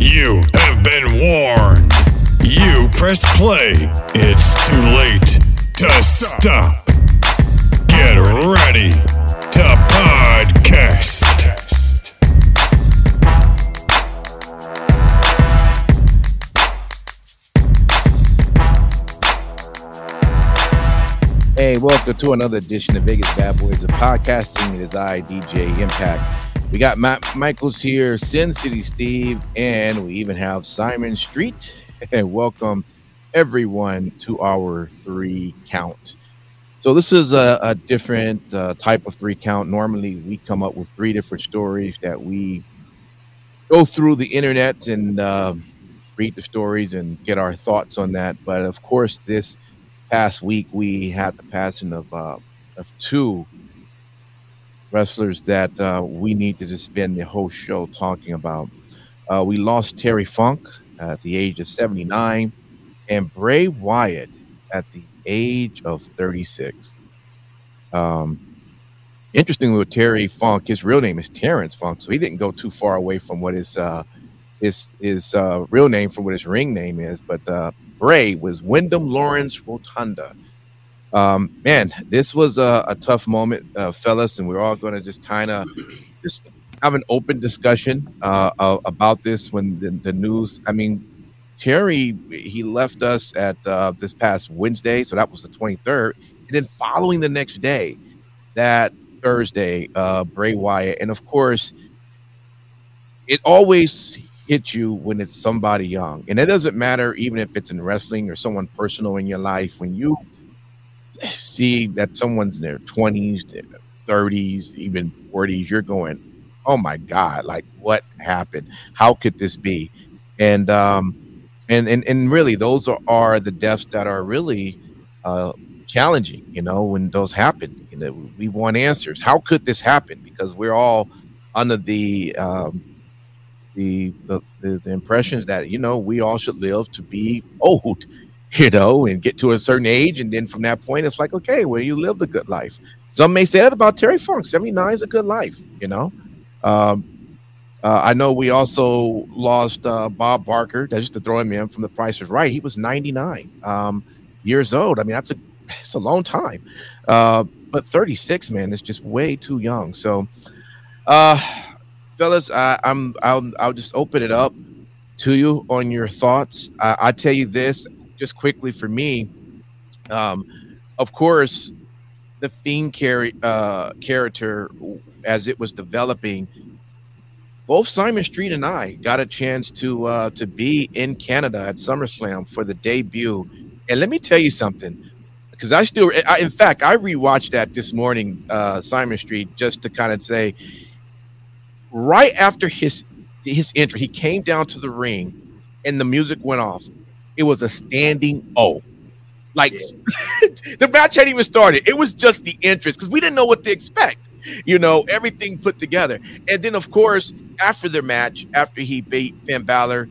You have been warned. You pressed play. It's too late to stop. Get ready to podcast. Hey, welcome to another edition of Vegas Bad Boys of Podcasting. It is I, DJ Impact. We got Matt Michaels here, Sin City Steve, and we even have Simon Street. And welcome everyone to our three count. So this is a, a different uh, type of three count. Normally, we come up with three different stories that we go through the internet and uh, read the stories and get our thoughts on that. But of course, this past week we had the passing of uh, of two wrestlers that uh, we need to just spend the whole show talking about. Uh, we lost Terry Funk at the age of 79 and Bray Wyatt at the age of 36. Um, interesting with Terry Funk, his real name is Terrence Funk, so he didn't go too far away from what his uh, his his uh, real name from what his ring name is. But uh, Bray was Windham Lawrence Rotunda. Um, man, this was a, a tough moment, uh, fellas, and we're all going to just kind of just have an open discussion uh, uh, about this when the, the news. I mean, Terry he left us at uh, this past Wednesday, so that was the 23rd, and then following the next day, that Thursday, uh, Bray Wyatt, and of course, it always hits you when it's somebody young, and it doesn't matter even if it's in wrestling or someone personal in your life. When you see that someone's in their 20s, 30s, even 40s, you're going, "Oh my God! Like what happened? How could this be?" And um, and and and really, those are, are the deaths that are really uh, challenging. You know, when those happen, you know, we want answers. How could this happen? Because we're all under the um, the the the impressions that you know we all should live to be old, you know, and get to a certain age, and then from that point, it's like, okay, well, you lived a good life. Some may say that about Terry Funk. Seventy nine is a good life, you know. Um, uh, I know we also lost uh, Bob Barker. That's just to throw him in from The Price is Right. He was 99 um, years old. I mean, that's a it's a long time. Uh, but 36, man, is just way too young. So, uh, fellas, I, I'm I'll I'll just open it up to you on your thoughts. I, I tell you this just quickly for me. Um, of course, the Fiend car- uh, character as it was developing both Simon Street and I got a chance to uh, to be in Canada at SummerSlam for the debut. And let me tell you something, because I still, I, in fact, I rewatched that this morning, uh, Simon Street, just to kind of say, right after his his entry, he came down to the ring, and the music went off. It was a standing O. Like the match hadn't even started. It was just the entrance because we didn't know what to expect you know, everything put together. And then, of course, after the match, after he beat Finn Balor,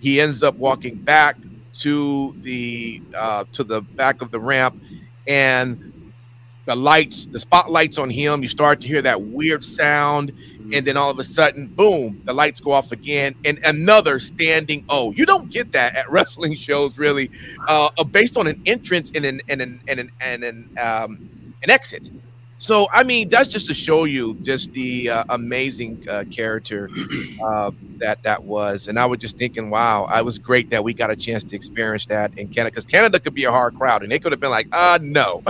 he ends up walking back to the uh, to the back of the ramp, and the lights, the spotlights on him. You start to hear that weird sound, and then all of a sudden, boom, the lights go off again, and another standing O. You don't get that at wrestling shows, really, uh, based on an entrance and an and an and an and an, um, an exit. So, I mean, that's just to show you just the uh, amazing uh, character uh, that that was. And I was just thinking, wow, I was great that we got a chance to experience that in Canada because Canada could be a hard crowd, and they could have been like, uh, no,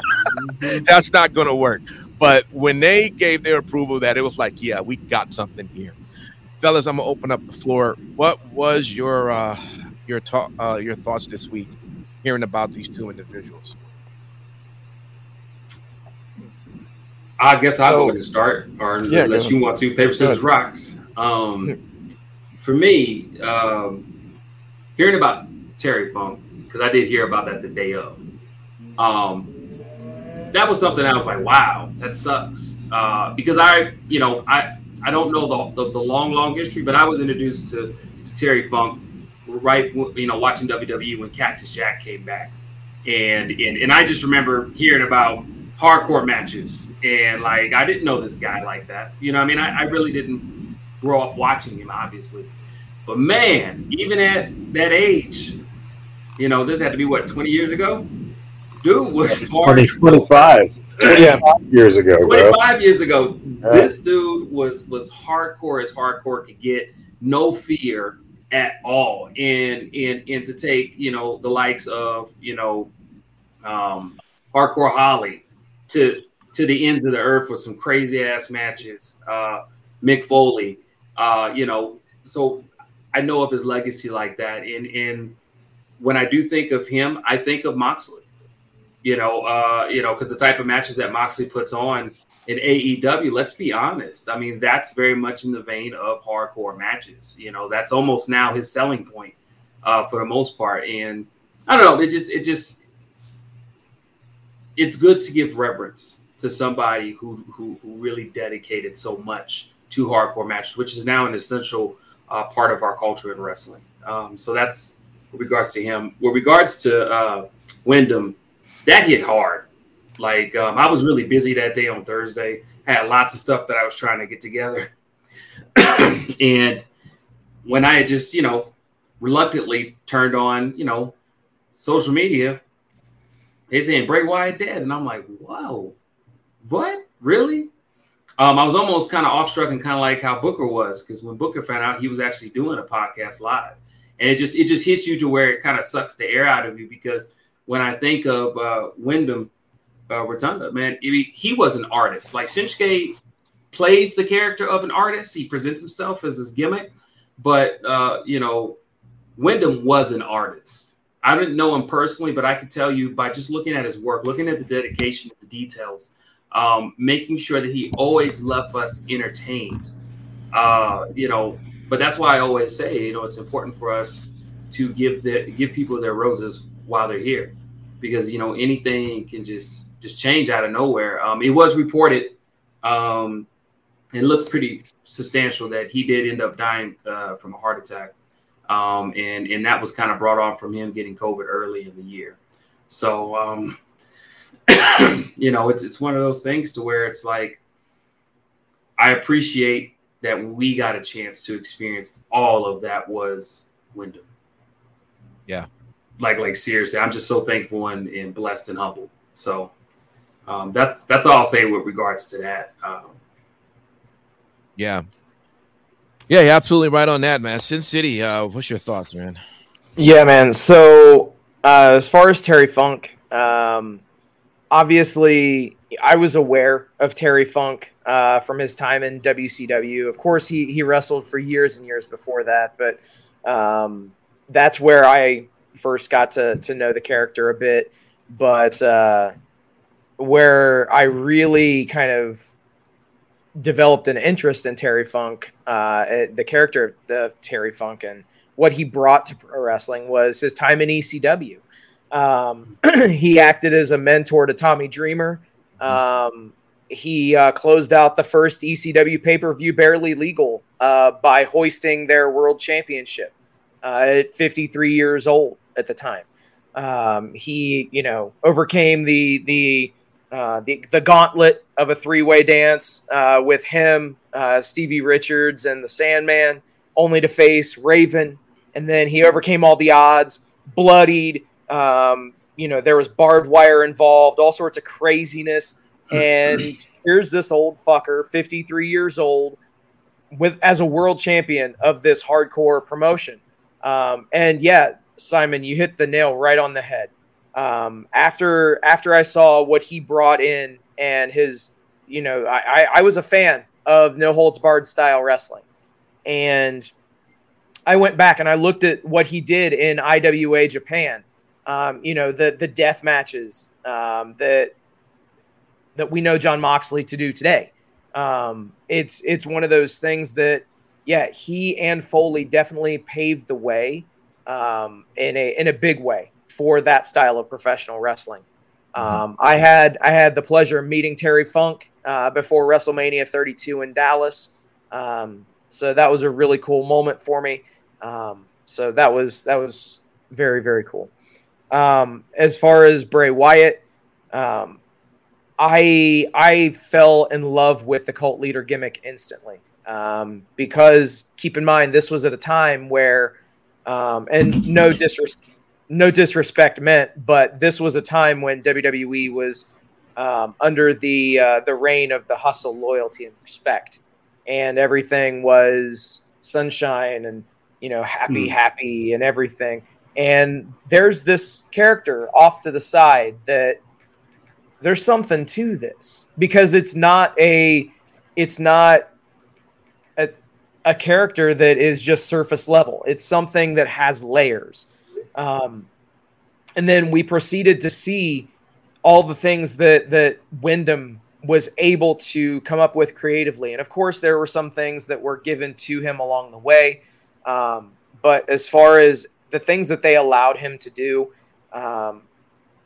that's not going to work. But when they gave their approval, that it was like, yeah, we got something here, fellas. I'm gonna open up the floor. What was your uh, your talk, uh, your thoughts this week, hearing about these two individuals? I guess I'll go ahead and start, or Yeah, unless you want to. Paper, scissors, rocks. Yeah. Um, for me, um, hearing about Terry Funk because I did hear about that the day of. Um, that was something I was like, wow, that sucks. Uh, because I, you know, I I don't know the, the, the long long history, but I was introduced to, to Terry Funk right, you know, watching WWE when Cactus Jack came back, and and and I just remember hearing about hardcore matches and like I didn't know this guy like that. You know, I mean, I, I really didn't grow up watching him, obviously. But man, even at that age, you know, this had to be what, 20 years ago? Dude was hard. 25. yeah, years ago. 25 bro. years ago. Yeah. This dude was was hardcore as hardcore could get, no fear at all. And and and to take, you know, the likes of, you know, um, hardcore Holly to to the ends of the earth with some crazy ass matches. Uh, Mick Foley, uh, you know, so I know of his legacy like that. And and when I do think of him, I think of Moxley. You know, uh, you know, because the type of matches that Moxley puts on in AEW, let's be honest. I mean, that's very much in the vein of hardcore matches. You know, that's almost now his selling point uh, for the most part. And I don't know, it just it just it's good to give reverence to somebody who, who, who really dedicated so much to hardcore matches, which is now an essential uh, part of our culture in wrestling. Um, so that's with regards to him. With regards to uh, Windham, that hit hard. Like um, I was really busy that day on Thursday. Had lots of stuff that I was trying to get together, and when I had just you know reluctantly turned on you know social media, they saying Bray Wyatt dead, and I'm like, whoa, what? Really? Um, I was almost kind of awestruck and kind of like how Booker was because when Booker found out he was actually doing a podcast live, and it just it just hits you to where it kind of sucks the air out of you because when I think of uh, Windham uh, Rotunda, man, it, he was an artist. Like Shinsuke plays the character of an artist, he presents himself as his gimmick, but uh, you know, Windham was an artist. I didn't know him personally, but I could tell you by just looking at his work, looking at the dedication, the details um, making sure that he always left us entertained. Uh, you know, but that's why I always say, you know, it's important for us to give the give people their roses while they're here, because you know anything can just just change out of nowhere. Um, it was reported, um, and looks pretty substantial that he did end up dying uh, from a heart attack, um, and and that was kind of brought on from him getting COVID early in the year. So um, you know, it's it's one of those things to where it's like I appreciate that we got a chance to experience all of that was Windham. Yeah. Like like seriously, I'm just so thankful and, and blessed and humbled. So um, that's that's all I'll say with regards to that. Um, yeah. Yeah, you're absolutely right on that, man. Sin City, uh, what's your thoughts, man? Yeah, man. So uh, as far as Terry Funk, um, obviously I was aware of Terry Funk uh, from his time in WCW. Of course, he he wrestled for years and years before that, but um, that's where I first got to to know the character a bit. But uh, where I really kind of developed an interest in Terry Funk, uh, the character of Terry Funk, and what he brought to pro wrestling was his time in ECW. Um, he acted as a mentor to Tommy Dreamer. Um, he uh, closed out the first ECW pay per view barely legal uh, by hoisting their world championship uh, at 53 years old at the time. Um, he, you know, overcame the the uh, the, the gauntlet of a three way dance uh, with him, uh, Stevie Richards, and the Sandman, only to face Raven, and then he overcame all the odds, bloodied, um, you know, there was barbed wire involved, all sorts of craziness. And here's this old fucker, 53 years old, with as a world champion of this hardcore promotion. Um, and yeah, Simon, you hit the nail right on the head. Um, after after I saw what he brought in and his, you know, I, I, I was a fan of no holds barred style wrestling, and I went back and I looked at what he did in IWA Japan um, you know the the death matches um, that that we know Jon Moxley to do today. Um, it's it's one of those things that yeah he and Foley definitely paved the way um, in a in a big way for that style of professional wrestling. Um, I had I had the pleasure of meeting Terry Funk uh, before WrestleMania 32 in Dallas, um, so that was a really cool moment for me. Um, so that was that was very very cool. Um, as far as Bray Wyatt, um, I I fell in love with the cult leader gimmick instantly um, because keep in mind this was at a time where um, and no disrespect no disrespect meant, but this was a time when WWE was um, under the uh, the reign of the hustle, loyalty, and respect, and everything was sunshine and you know happy, hmm. happy, and everything. And there's this character off to the side that there's something to this because it's not a it's not a character that is just surface level. It's something that has layers um, and then we proceeded to see all the things that that Windham was able to come up with creatively. And of course, there were some things that were given to him along the way. Um, but as far as the things that they allowed him to do, um,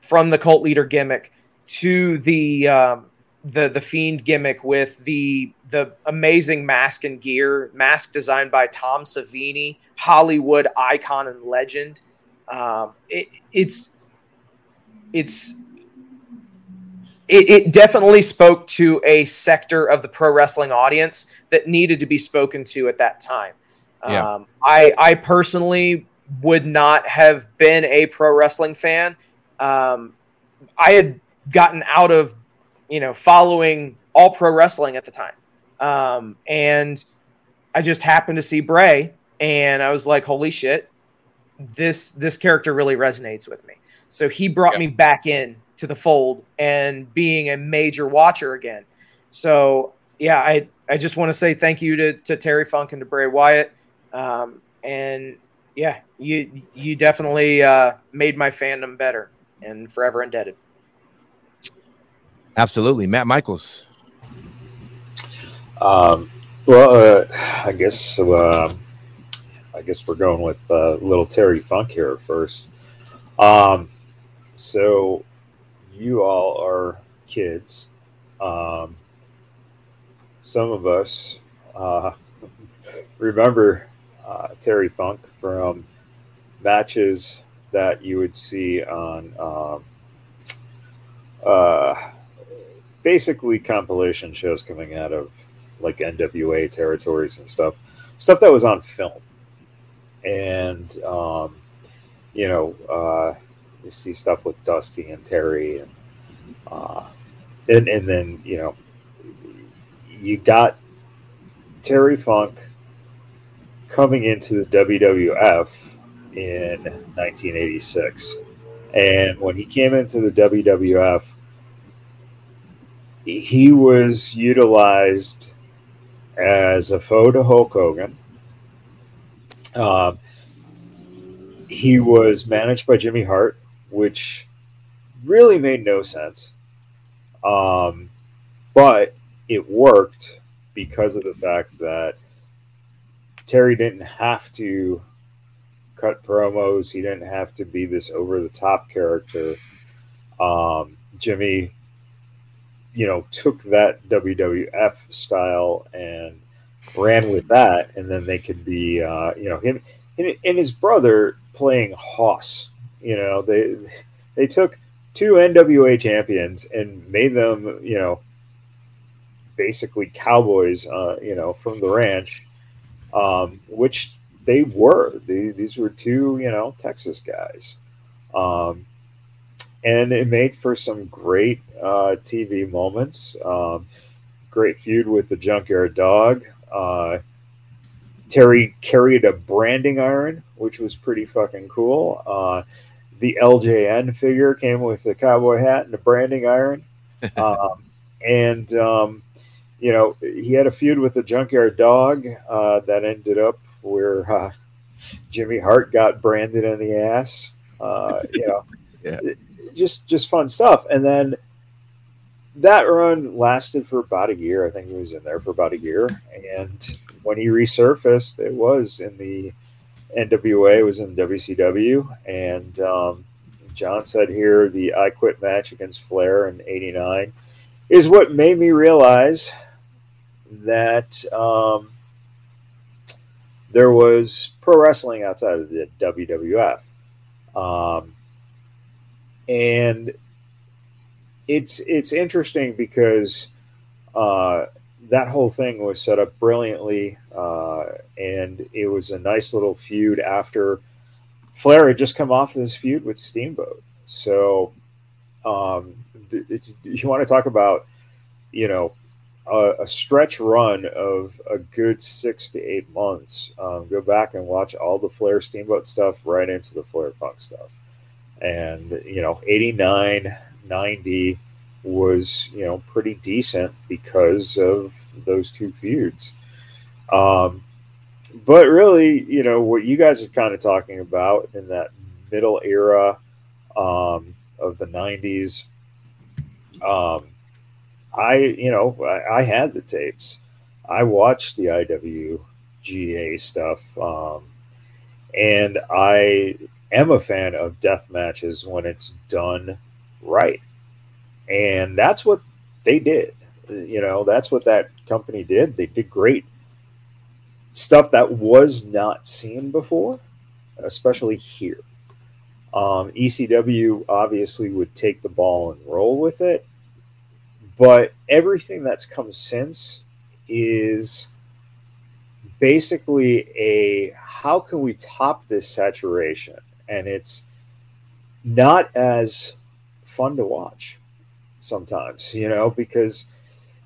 from the cult leader gimmick to the um, the the fiend gimmick with the the amazing mask and gear, mask designed by Tom Savini, Hollywood icon and legend. Um, it, it's it's it, it, definitely spoke to a sector of the pro wrestling audience that needed to be spoken to at that time. Yeah. Um, I I personally would not have been a pro wrestling fan. Um, I had gotten out of you know following all pro wrestling at the time, um, and I just happened to see Bray, and I was like, "Holy shit! this this character really resonates with me. So he brought yeah. me back in to the fold and being a major watcher again. So yeah, I I just want to say thank you to to Terry Funk and to Bray Wyatt. Um, and yeah, you you definitely uh, made my fandom better and forever indebted. Absolutely, Matt Michaels. Um, well, uh, I guess uh, I guess we're going with uh, little Terry Funk here first. Um, so you all are kids. Um, some of us uh, remember uh, Terry Funk from matches that you would see on um, uh, basically compilation shows coming out of like NWA territories and stuff, stuff that was on film. And um, you know uh, you see stuff with Dusty and Terry and uh, and and then you know you got Terry Funk coming into the WWF in 1986 and when he came into the WWF he was utilized as a foe to Hulk Hogan um, he was managed by Jimmy Hart, which really made no sense. Um, but it worked because of the fact that Terry didn't have to cut promos. He didn't have to be this over the top character. Um, Jimmy, you know, took that WWF style and ran with that, and then they could be, uh, you know, him and his brother playing Hoss. You know, they they took two NWA champions and made them, you know, basically cowboys, uh, you know, from the ranch, um, which they were. They, these were two, you know, Texas guys. Um, and it made for some great uh, TV moments. Um, great feud with the Junkyard Dog. Uh, Terry carried a branding iron, which was pretty fucking cool. Uh, the LJN figure came with a cowboy hat and a branding iron. Um, and, um, you know, he had a feud with the Junkyard Dog uh, that ended up where uh, Jimmy Hart got branded in the ass. Uh, you know, yeah. Just just fun stuff. And then that run lasted for about a year. I think he was in there for about a year. And when he resurfaced, it was in the NWA it was in WCW, and um, John said here the I Quit match against Flair in '89 is what made me realize that um, there was pro wrestling outside of the WWF, um, and it's it's interesting because uh, that whole thing was set up brilliantly, uh, and it was a nice little feud after Flair had just come off this feud with Steamboat. So, um, you want to talk about, you know, a, a, stretch run of a good six to eight months. Um, go back and watch all the Flair Steamboat stuff right into the Flair Funk stuff. And, you know, 89, 90 was, you know, pretty decent because of those two feuds. Um, but really, you know, what you guys are kind of talking about in that middle era um, of the 90s, um, I, you know, I, I, had the tapes. I watched the IWGA stuff. Um, and I am a fan of death matches when it's done right. And that's what they did. You know, that's what that company did. They did great stuff that was not seen before, especially here. Um, ECW obviously would take the ball and roll with it, but everything that's come since is basically a how can we top this saturation? And it's not as fun to watch sometimes, you know, because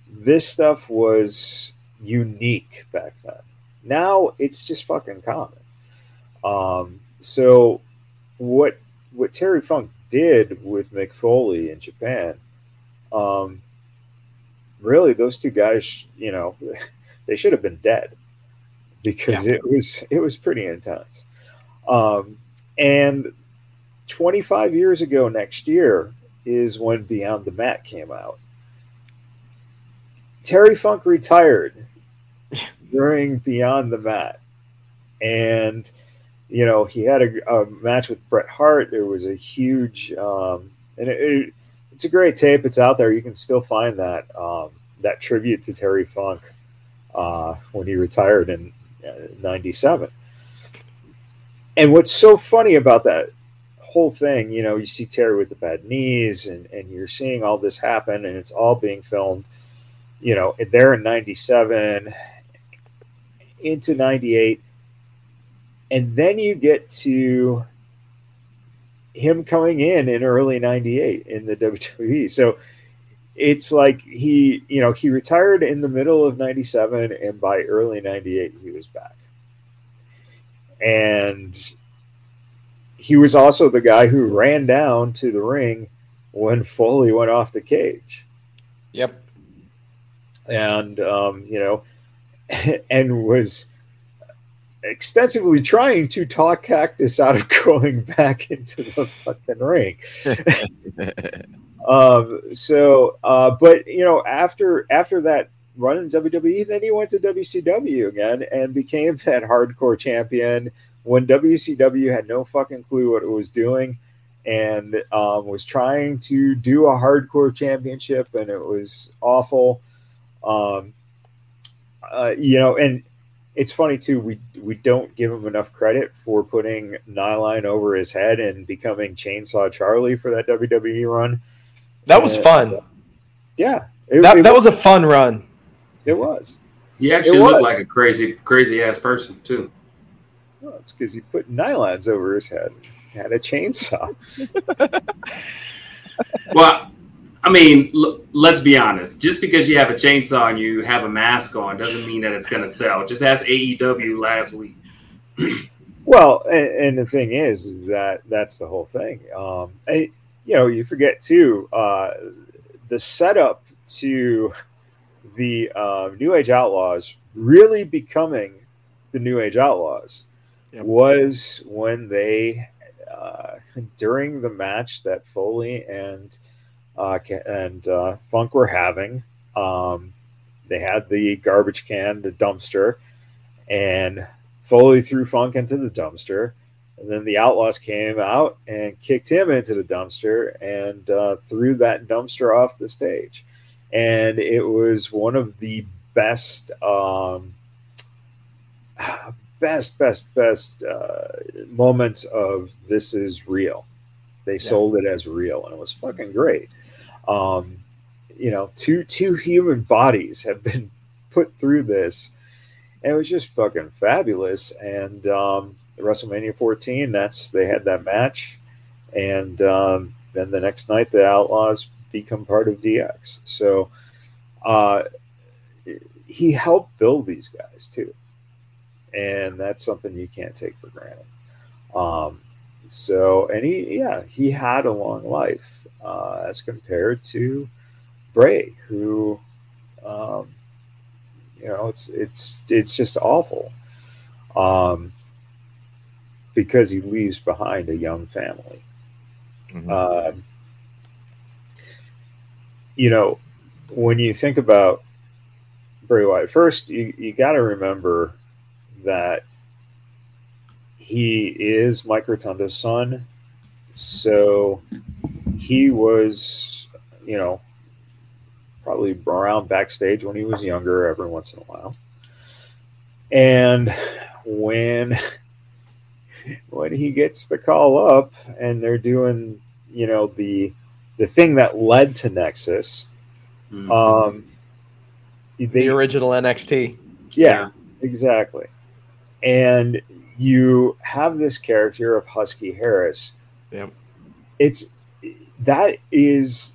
this stuff was unique back then. Now it's just fucking common. Um, so what what Terry Funk did with Mick Foley in Japan, um, really those two guys, you know, they should have been dead because yeah. it was it was pretty intense. Um, and 25 years ago next year is when Beyond the Mat came out. Terry Funk retired during Beyond the Mat. And, you know, he had a, a match with Bret Hart. There was a huge, um, and it, it, it's a great tape. It's out there. You can still find that, um, that tribute to Terry Funk uh, when he retired in uh, 97. And what's so funny about that whole thing, you know, you see Terry with the bad knees and, and you're seeing all this happen and it's all being filmed, you know, there in 97 into 98 and then you get to him coming in in early 98 in the WWE. So it's like he, you know, he retired in the middle of 97 and by early 98 he was back. And he was also the guy who ran down to the ring when Foley went off the cage. Yep. And um, you know, and was extensively trying to talk Cactus out of going back into the fucking ring. um, so, uh, but you know, after after that run in WWE, then he went to WCW again and became that hardcore champion when WCW had no fucking clue what it was doing and um, was trying to do a hardcore championship and it was awful. Um, uh, you know, and it's funny too. We we don't give him enough credit for putting Nylon over his head and becoming Chainsaw Charlie for that WWE run. That was fun. yeah, it, that it, that was a fun run. It was. He actually looked like a crazy crazy ass person too. Well, it's because he put nylons over his head. and Had a chainsaw. well, I mean, l- let's be honest. Just because you have a chainsaw and you have a mask on doesn't mean that it's going to sell. Just ask AEW last week. well, and, and, the thing is, is that that's the whole thing. Um, and, you know, you forget too uh, the setup to the uh, New Age Outlaws really becoming the New Age Outlaws yep. was when they uh, during the match that Foley and uh, and uh, Funk were having. Um, they had the garbage can, the dumpster, and Foley threw Funk into the dumpster. And then the Outlaws came out and kicked him into the dumpster and uh, threw that dumpster off the stage. And it was one of the best, um, best, best, best uh, moments of this is real. They sold it as real, and it was fucking great. Um, you know, two two human bodies have been put through this, and it was just fucking fabulous. And um, WrestleMania 14, that's they had that match, and um, then the next night the Outlaws become part of DX. So uh, he helped build these guys too, and that's something you can't take for granted. Um, so, and he, yeah, he had a long life uh, as compared to Bray, who, um, you know, it's it's it's just awful, um, because he leaves behind a young family. Mhm. Um, you know, when you think about Bray Wyatt, first you, you got to remember that he is Mike Rotunda's son. So he was, you know, probably around backstage when he was younger every once in a while. And when when he gets the call up and they're doing, you know, the the thing that led to Nexus, Mhm. um the original NXT. yeah, exactly. And you have this character of Husky Harris. Yep. It's that is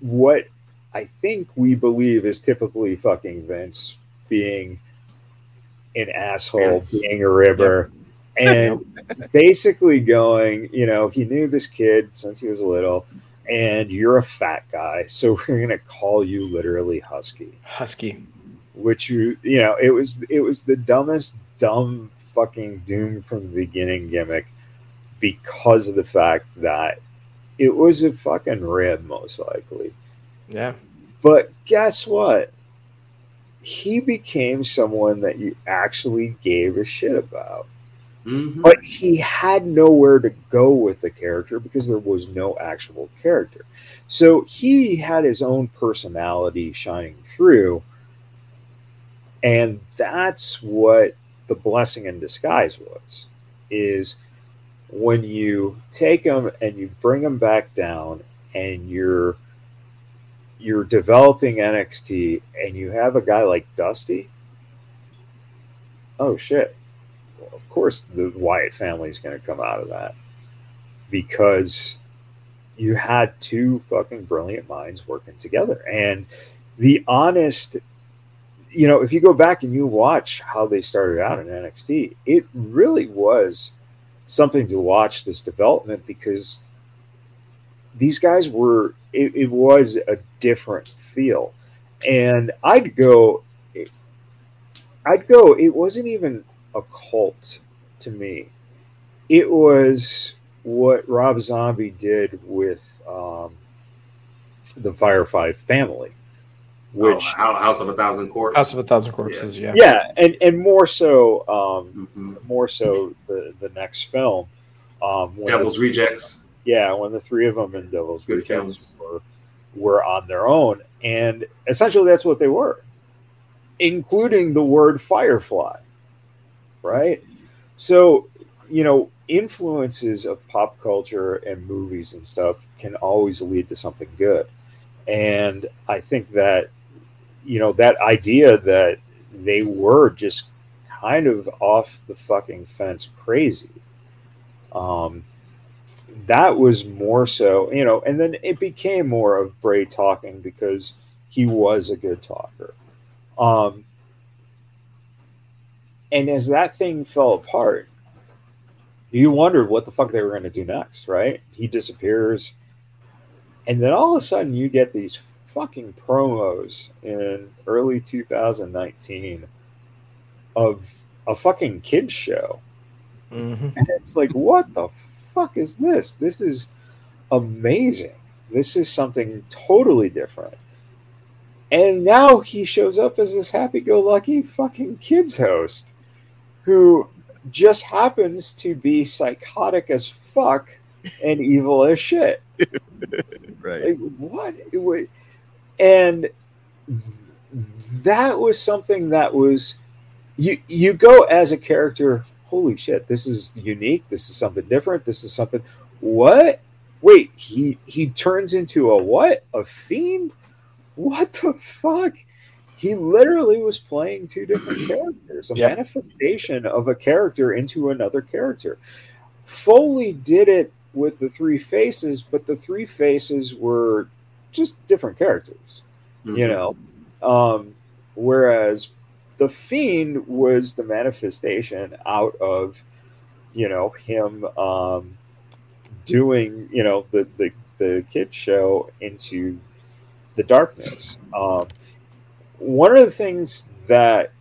what I think we believe is typically fucking Vince being an asshole, Vince. being a ribber, and basically going, you know, he knew this kid since he was little, and you're a fat guy, so we're gonna call you literally Husky Husky. which you you know it was it was the dumbest dumb fucking doom from the beginning gimmick because of the fact that it was a fucking rib most likely Yeah. but guess what he became someone that you actually gave a shit about Mhm. but he had nowhere to go with the character because there was no actual character. So he had his own personality shining through. And that's what the blessing in disguise was is when you take him and you bring him back down and you're you're developing NXT and you have a guy like Dusty. Oh shit of course the Wyatt family is going to come out of that because you had two fucking brilliant minds working together. And the honest you know if you go back and you watch how they started out in NXT it really was something to watch this development because these guys were it, it was a different feel. And I'd go I'd go it wasn't even a cult to me. It was what Rob Zombie did with um, the Firefly family, which oh, House of a Thousand Corpses. House of a Thousand Corpses. Yeah. yeah, and and more so, um, Mhm. more so the the next film, um, Devil's the, Rejects. yeah, when the three of them in Devil's Good Rejects films. were were on their own, and essentially that's what they were, including the word Firefly, right? So, you know, influences of pop culture and movies and stuff can always lead to something good. And I think that, you know, that idea that they were just kind of off the fucking fence crazy. Um, that was more so, you know, and then it became more of Bray talking because he was a good talker. Um, and as that thing fell apart, you wondered what the fuck they were going to do next, right? He disappears. And then all of a sudden, you get these fucking promos in early 2019 of a fucking kids show. hmm And it's like, what the fuck is this? This is amazing. This is something totally different. And now he shows up as this happy go lucky fucking kids host who just happens to be psychotic as fuck and evil as shit. right. Like, what? And that was something that was you you go as a character holy shit this is unique this is something different this is something what wait he he turns into a what a fiend what the fuck he literally was playing two different characters a manifestation of a character into another character. Foley did it with the three faces but the three faces were just different characters Mm-hmm. you know? Um whereas the fiend was the manifestation out of you know him um doing you know the the the kid show into the darkness. Um one of the things that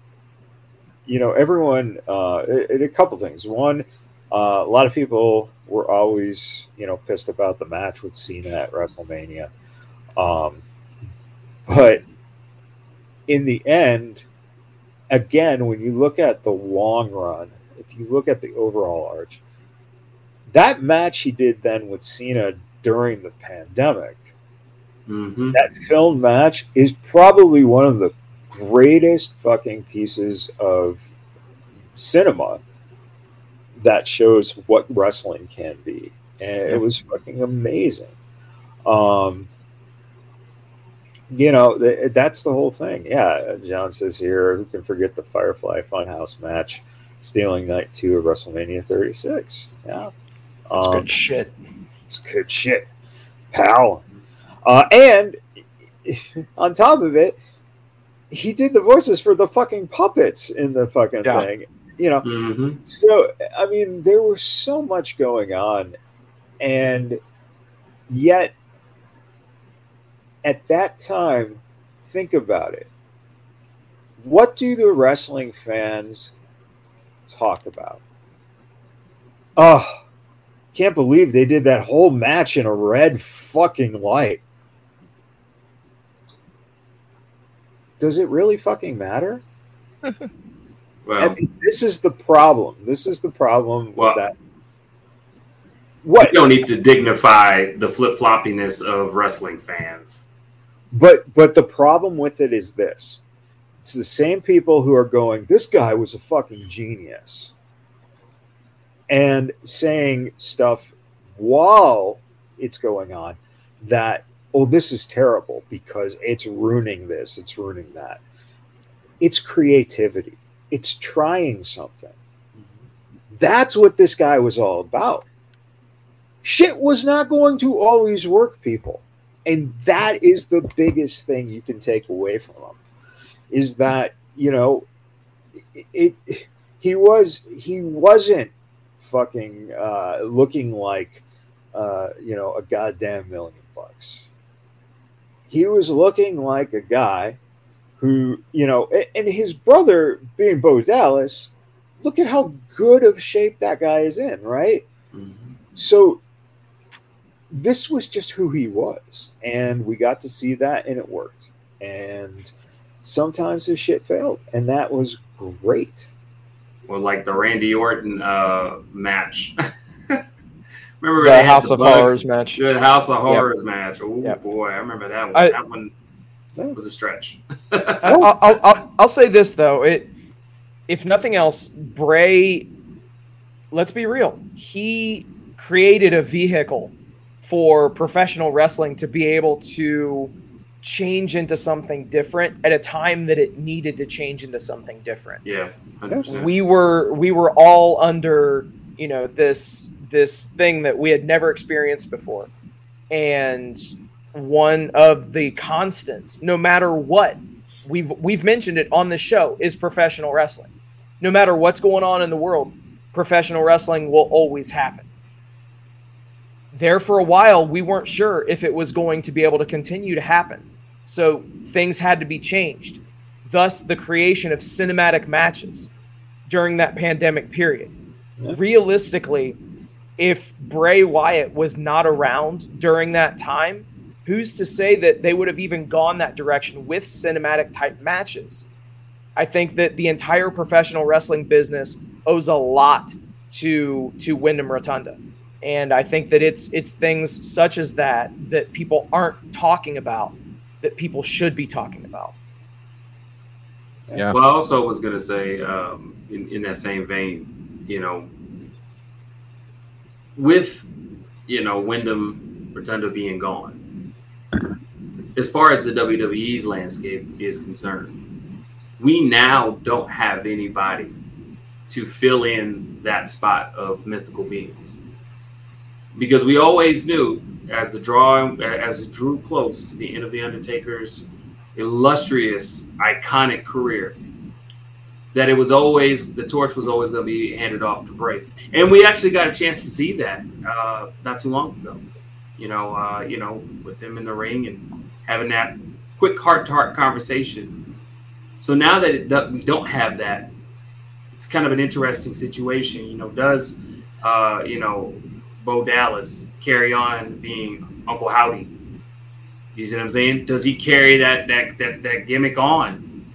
you know everyone uh it, a, a couple things. One uh, a lot of people were always you know pissed about the match with Cena at WrestleMania. Um but in the end, again, when you look at the long run, if you look at the overall arch, that match he did then with Cena during the pandemic, hmm that film match is probably one of the greatest fucking pieces of cinema that shows what wrestling can be. And it was fucking amazing. Um, you know, th- that's the whole thing. Yeah, John says here, who can forget the Firefly Funhouse match, stealing night two of WrestleMania 36? Yeah. That's Um, good shit. it's good shit, pal. Uh, and on top of it, he did the voices for the fucking puppets in the fucking Yeah. thing. You know, hmm so I mean, there was so much going on, and yet at that time, think about it. What do the wrestling fans talk about? Oh, can't believe they did that whole match in a red fucking light. Does it really fucking matter? I Well, mean, this is the problem. This is the problem Well- with that. What? don't need to dignify the flip floppiness of wrestling fans. But but the problem with it is this: it's the same people who are going, "This guy was a fucking genius," and saying stuff while it's going on that, "Oh, this is terrible because it's ruining this, it's ruining that." It's creativity. It's trying something. That's what this guy was all about. Shit was not going to always work, people. And that is the biggest thing you can take away from him is that, you know, it, it he was he wasn't fucking uh looking like uh you know a goddamn million bucks. He was looking like a guy who, you know, and his brother being Bo Dallas, look at how good of shape that guy is in, right? Mhm. So this was just who he was, and we got to see that, and it worked. And sometimes his shit failed, and that was great. Well, like the Randy Orton uh, match. remember The House the of Bugs- Horrors match. The House of Horrors match. Oh Yep. boy, I remember that one. I- that one was a stretch. I'll, I'll, I'll, I'll say this though, it if nothing else, Bray. Let's be real. He created a vehicle for professional wrestling to be able to change into something different at a time that it needed to change into something different. yeah, hundred percent. we were we were all under you know this this thing that we had never experienced before. And one of the constants no matter what we've we've mentioned it on the show is professional wrestling. No matter what's going on in the world professional wrestling will always happen. There for a while we weren't sure if it was going to be able to continue to happen. So things had to be changed. Thus the creation of cinematic matches during that pandemic period. Realistically, if Bray Wyatt was not around during that time, who's to say that they would have even gone that direction with cinematic type matches? I think that the entire professional wrestling business owes a lot to to Windham Rotunda. And I think that it's it's things such as that that people aren't talking about that people should be talking about. Yeah. Well, I also was going to say, um, in, in that same vein, you know, with you know Windham Rotunda being gone, as far as the WWE's landscape is concerned, we now don't have anybody to fill in that spot of mythical beings. Because we always knew as the draw as it drew close to the end of the Undertaker's illustrious, iconic career, that it was always the torch was always going to be handed off to Bray, and we actually got a chance to see that uh, not too long ago. You know, uh, you know, with them in the ring and having that quick heart-to-heart conversation. So now that, it, that we don't have that, it's kind of an interesting situation. You know, does uh, you know Bo Dallas carry on being Uncle Howdy? You see what I'm saying? Does he carry that that that that gimmick on?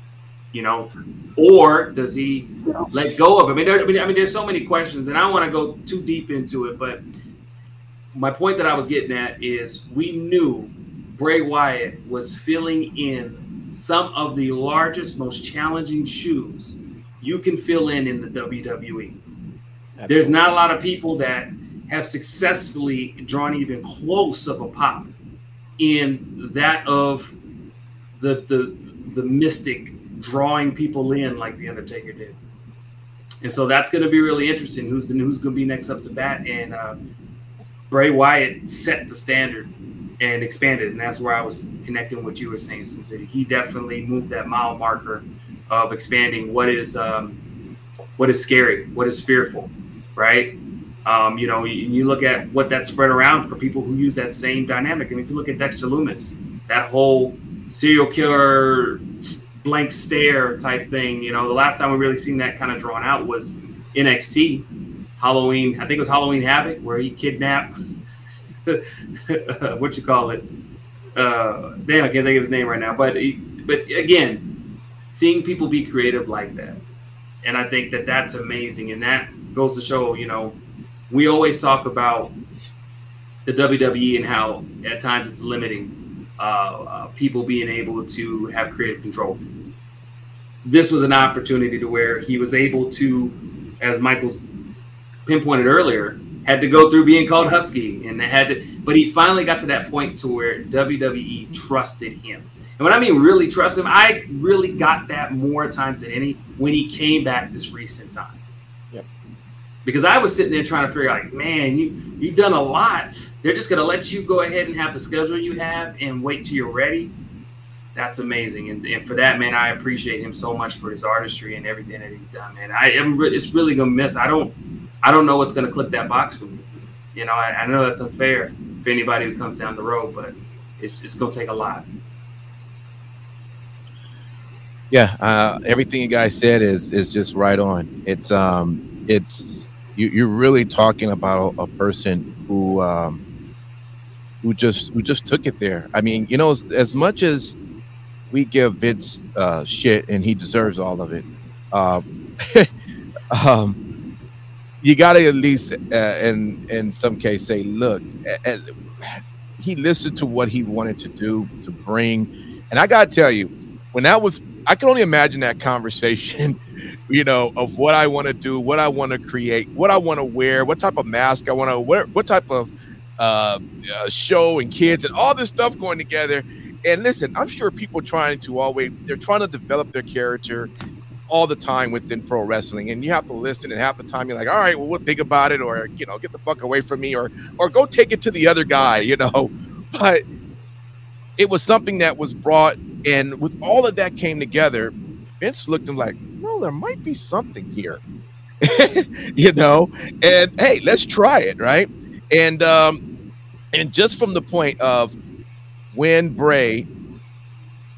You know, or does he let go of it? I mean, there, I mean, I mean, there's so many questions, and I don't want to go too deep into it, but my point that I was getting at is we knew Bray Wyatt was filling in some of the largest, most challenging shoes you can fill in in the WWE. Absolutely. There's not a lot of people that have successfully drawn even close of a pop in that of the the the mystic drawing people in like the Undertaker did. And so that's going to be really interesting. Who's the who's going to be next up to bat? And uh, Bray Wyatt set the standard and expanded, and that's where I was connecting what you were saying, Sin City. He definitely moved that mile marker of expanding what is um, what is scary, what is fearful, right? Um, you know, and you look at what that spread around for people who use that same dynamic. Mean, if you look at Dexter Lumis, that whole serial killer blank stare type thing, you know, the last time we really seen that kind of drawn out was NXT Halloween. I think it was Halloween Havoc, where he kidnapped what you call it. Uh, damn, I can't think of his name right now. But he, but again, seeing people be creative like that, and I think that that's amazing, and that goes to show, you know, we always talk about the WWE and how at times it's limiting uh, uh, people being able to have creative control. This was an opportunity to where he was able to, as Michael's pinpointed earlier, had to go through being called Husky, and they had to. But he finally got to that point to where WWE trusted him. And when I mean really trust him, I really got that more times than any when he came back this recent time because I was sitting there trying to figure out, like, man, you you've done a lot. They're just gonna let you go ahead and have the schedule you have and wait till you're ready. That's amazing, and, and for that, man, I appreciate him so much for his artistry and everything that he's done, man. I am re- it's really gonna miss. I don't I don't know what's gonna click that box for me. You know, I, I know that's unfair for anybody who comes down the road, but it's it's gonna take a lot. Yeah, uh, everything you guys said is is just right on. It's um, it's you, are really talking about a, a person who um, who just who just took it there. I mean, you know, as, as much as we give Vince uh, shit and he deserves all of it, um, um, you got to at least, uh, in in some case, say, look, he listened to what he wanted to do to bring, and I got to tell you, when that was I can only imagine that conversation, you know, of what I want to do, what I want to create, what I want to wear, what type of mask I want to wear, what type of uh, uh, show and kids and all this stuff going together. And listen, I'm sure people trying to always they're trying to develop their character all the time within pro wrestling, and you have to listen. And half the time you're like, all right, well, we'll think about it, or you know, get the fuck away from me, or or go take it to the other guy, you know. But it was something that was brought and with all of that came together, Vince looked at him like, well, there might be something here. you know, and hey, let's try it, right? And um, and just from the point of when Bray,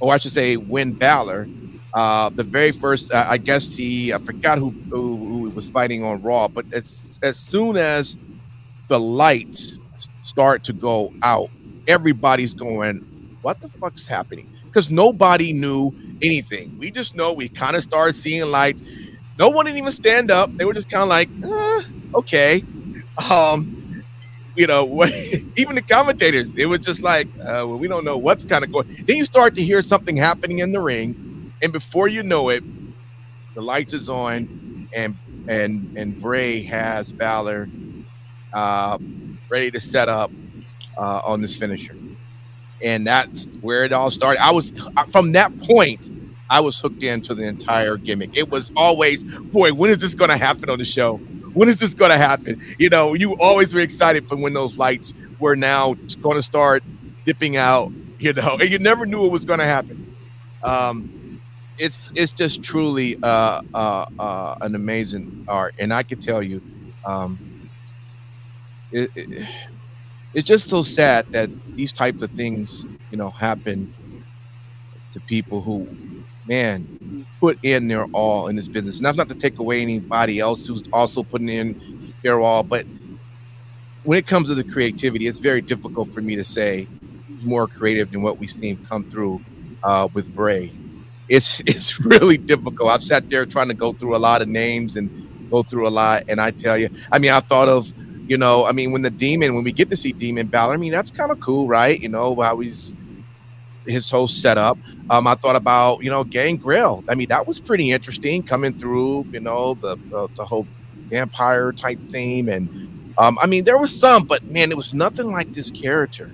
or I should say when Balor, uh, the very first, uh, I guess he, I forgot who, who, who was fighting on Raw, but as as soon as the lights start to go out, everybody's going, "What the fuck's happening?" Because nobody knew anything. We just know we kind of started seeing lights. No one didn't even stand up. They were just kind of like, uh, okay. Um, you know, even the commentators, it was just like, uh, well, we don't know what's kind of going. Then you start to hear something happening in the ring, and before you know it, the lights is on, and and and Bray has Balor uh, ready to set up uh, on this finisher, and that's where it all started. I was from that point. I was hooked into the entire gimmick. It was always, boy, when is this going to happen on the show? When is this going to happen? You know, you always were excited for when those lights were now going to start dipping out. You know, and you never knew it was going to happen. Um, it's it's just truly uh, uh, uh, an amazing art, and I can tell you, um, it, it, it's just so sad that these types of things, you know, happen to people who, man, put in their all in this business. And that's not to take away anybody else who's also putting in their all, but when it comes to the creativity, it's very difficult for me to say who's more creative than what we've seen come through uh, with Bray. It's it's really difficult. I've sat there trying to go through a lot of names and go through a lot, and I tell you, I mean, I thought of, you know, I mean, when the Demon, when we get to see Demon Balor, I mean, that's kind of cool, right? You know, how he's his whole setup. Um, I thought about, you know, Gangrel. I mean, that was pretty interesting coming through, you know, the the, the whole vampire type theme, and um, I mean, there was some, but man, it was nothing like this character.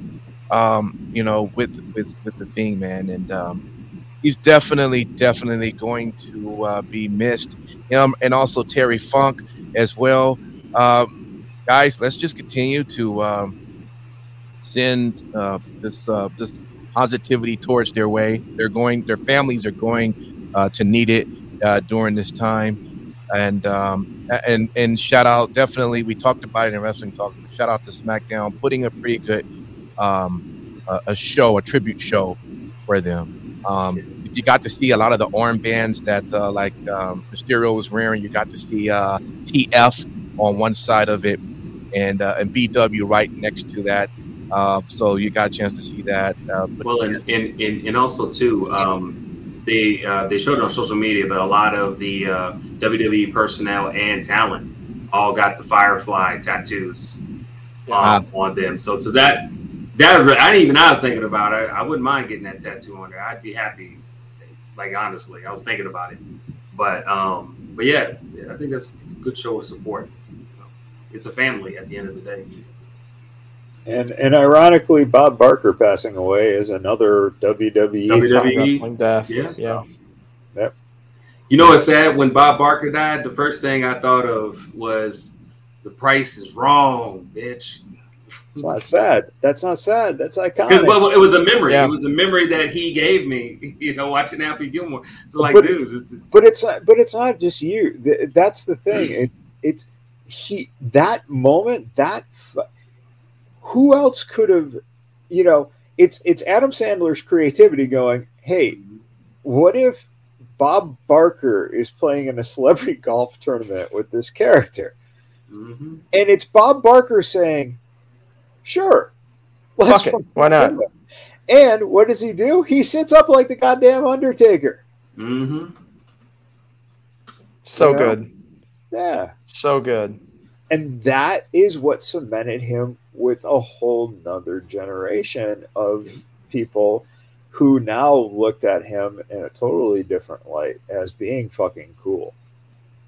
Um, you know, with with with the theme, man, and um, he's definitely definitely going to uh, be missed. Him and also Terry Funk as well. Um, guys, let's just continue to um, send uh, this uh, this positivity towards their way. They're going, their families are going uh, to need it uh, during this time. And um, and and shout out, definitely, we talked about it in wrestling talk. Shout out to SmackDown, putting a pretty good um, a, a show, a tribute show for them. Um, you got to see a lot of the armbands that uh, like um, Mysterio was wearing. You got to see uh, TF on one side of it, and uh, and BW right next to that. Uh, so you got a chance to see that. Uh, well, and, and, and, and also too, um, they uh, they showed it on social media, but a lot of the uh, WWE personnel and talent all got the Firefly tattoos um, on them. So so that that was, I didn't even I was thinking about it. I wouldn't mind getting that tattoo on there. I'd be happy. Like honestly, I was thinking about it, but um, but yeah, yeah I think that's a good show of support. It's a family at the end of the day. And and ironically, Bob Barker passing away is another WWE, WWE wrestling death. Yeah. yeah. Yep. You know what's sad? When Bob Barker died, the first thing I thought of was the price is wrong, bitch. It's not sad. That's not sad. That's iconic. Well, it was a memory. Yeah. It was a memory that he gave me. You know, watching Happy Gilmore. So like, But- dude, it's, but it's not. But it's not just you. That's the thing. It's it's he that moment that who else could have, you know, it's it's Adam Sandler's creativity going. Hey, what if Bob Barker is playing in a celebrity golf tournament with this character? Mhm. And it's Bob Barker saying, "Sure, let's Fuck it. Why not? it." And what does he do? He sits up like the goddamn Undertaker. Mhm. So Yeah. good. Yeah, So good. and that is what cemented him with a whole nother generation of people who now looked at him in a totally different light as being fucking cool.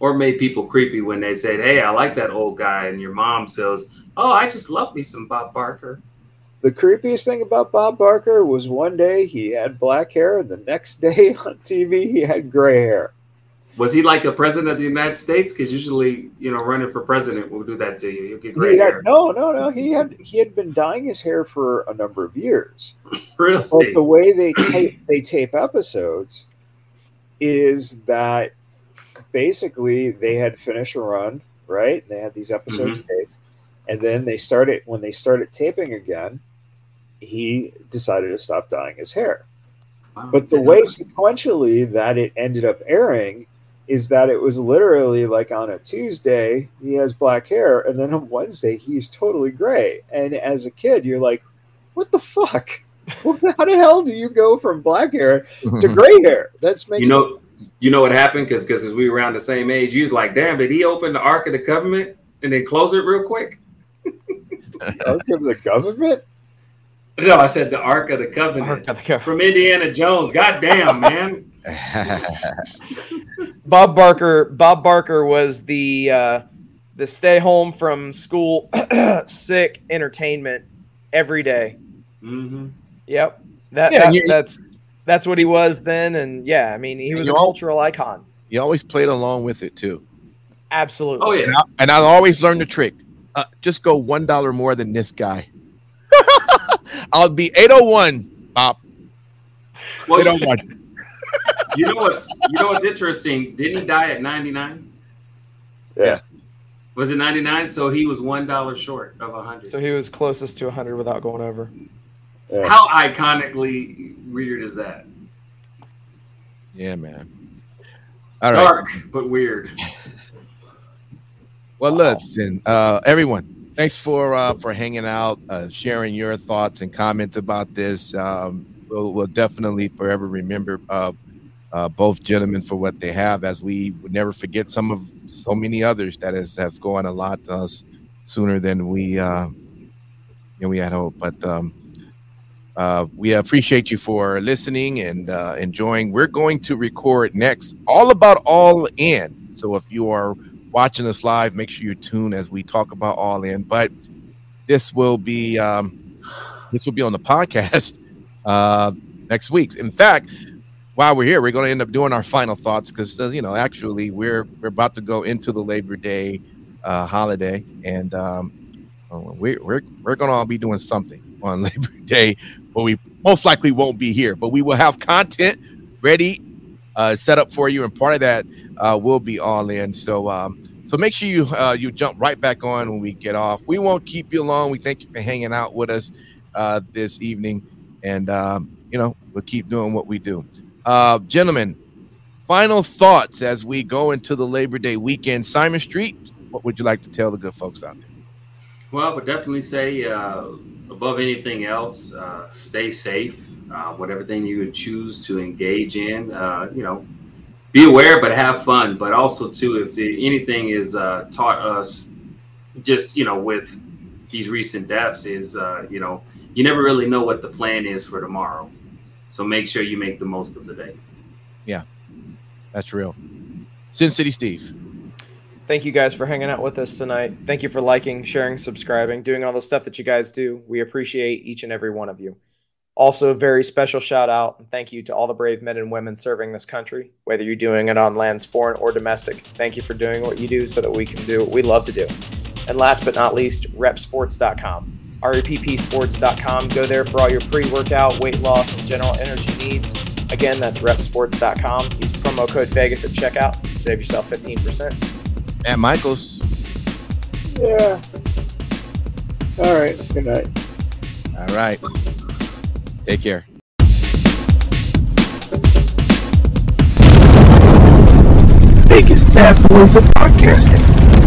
Or made people creepy when they said, "Hey, I like that old guy," and your mom says, "Oh, I just love me some Bob Barker." The creepiest thing about Bob Barker was one day he had black hair, and the next day on TV he had gray hair. Was he like a president of the United States? Because usually, you know, running for president will do that to you. You'll get gray hair. no, no, no. He had he had been dyeing his hair for a number of years. really? But the way they tape they tape episodes is that basically they had finished a run, right? They had these episodes mm-hmm. taped, and then they started when they started taping again. He decided to stop dyeing his hair. But the way sequentially that it ended up airing is that it was literally like on a Tuesday he has black hair, and then on Wednesday he's totally gray. And as a kid, you're like, "What the fuck? How the hell do you go from black hair to gray hair?" That's makes you know, You know what happened? Because because we were around the same age. You was like, damn, did he open the Ark of the Covenant and then close it real quick? Ark of the Covenant. No, I said the Ark of the Covenant Ark of the Covenant. from Indiana Jones. God damn, man. Bob Barker. Bob Barker was the uh, the stay home from school sick entertainment every day. hmm Yep. That, Yeah, that- you- that's that's what he was then, and yeah, I mean, he was you a al- cultural icon. you always played along with it too. Absolutely. Oh yeah. And I, and I always learned the trick. Uh, just go one dollar more than this guy. I'll be eight oh one. Bob. Well, Eight oh one. You know what's you know what's interesting? Didn't he die at ninety nine? Yeah. Was it ninety nine? So he was one dollar short of a hundred. So he was closest to 100 without going over. yeah. How iconically weird is that? Yeah, man. All right. Dark but weird. Well, listen, uh, everyone, thanks for uh, for hanging out, uh, sharing your thoughts and comments about this. Um, we'll, we'll definitely forever remember uh, both gentlemen for what they have, as we would never forget some of so many others that has have gone a lot to us sooner than we uh, than we had hoped. But um, uh, we appreciate you for listening and uh, enjoying. We're going to record next all about all in. So if you are watching us live, make sure you tune as we talk about all in. But this will be um, this will be on the podcast uh, next week. In fact, while we're here, we're going to end up doing our final thoughts because uh, you know actually we're we're about to go into the Labor Day uh, holiday, and um, uh, we're we're we're going to all be doing something on Labor Day, but we most likely won't be here. But we will have content ready, uh, set up for you, and part of that uh, will be all in. So um, so make sure you uh, you jump right back on when we get off. We won't keep you long. We thank you for hanging out with us uh, this evening, and um, you know we'll keep doing what we do. Uh, gentlemen, final thoughts as we go into the Labor Day weekend. Simon Street, what would you like to tell the good folks out there? Well, I would definitely say, uh, above anything else, uh, stay safe. Uh, whatever thing you would choose to engage in, uh, you know, be aware, but have fun. But also, too, if anything is uh, taught us, just you know, with these recent deaths, is uh, you know, you never really know what the plan is for tomorrow. So make sure you make the most of the day. Yeah, that's real. Sin City Steve. Thank you guys for hanging out with us tonight. Thank you for liking, sharing, subscribing, doing all the stuff that you guys do. We appreciate each and every one of you. Also, a very special shout out and thank you to all the brave men and women serving this country, whether you're doing it on lands foreign or domestic. Thank you for doing what you do so that we can do what we love to do. And last but not least, reppsports.com. reppsports.com. Go there for all your pre workout, weight loss, and general energy needs. Again, that's reppsports.com. Use promo code Vegas at checkout to save yourself 15%. At Michaels. Yeah. All right. Good night. All right. Take care. Vegas bad boys of podcasting.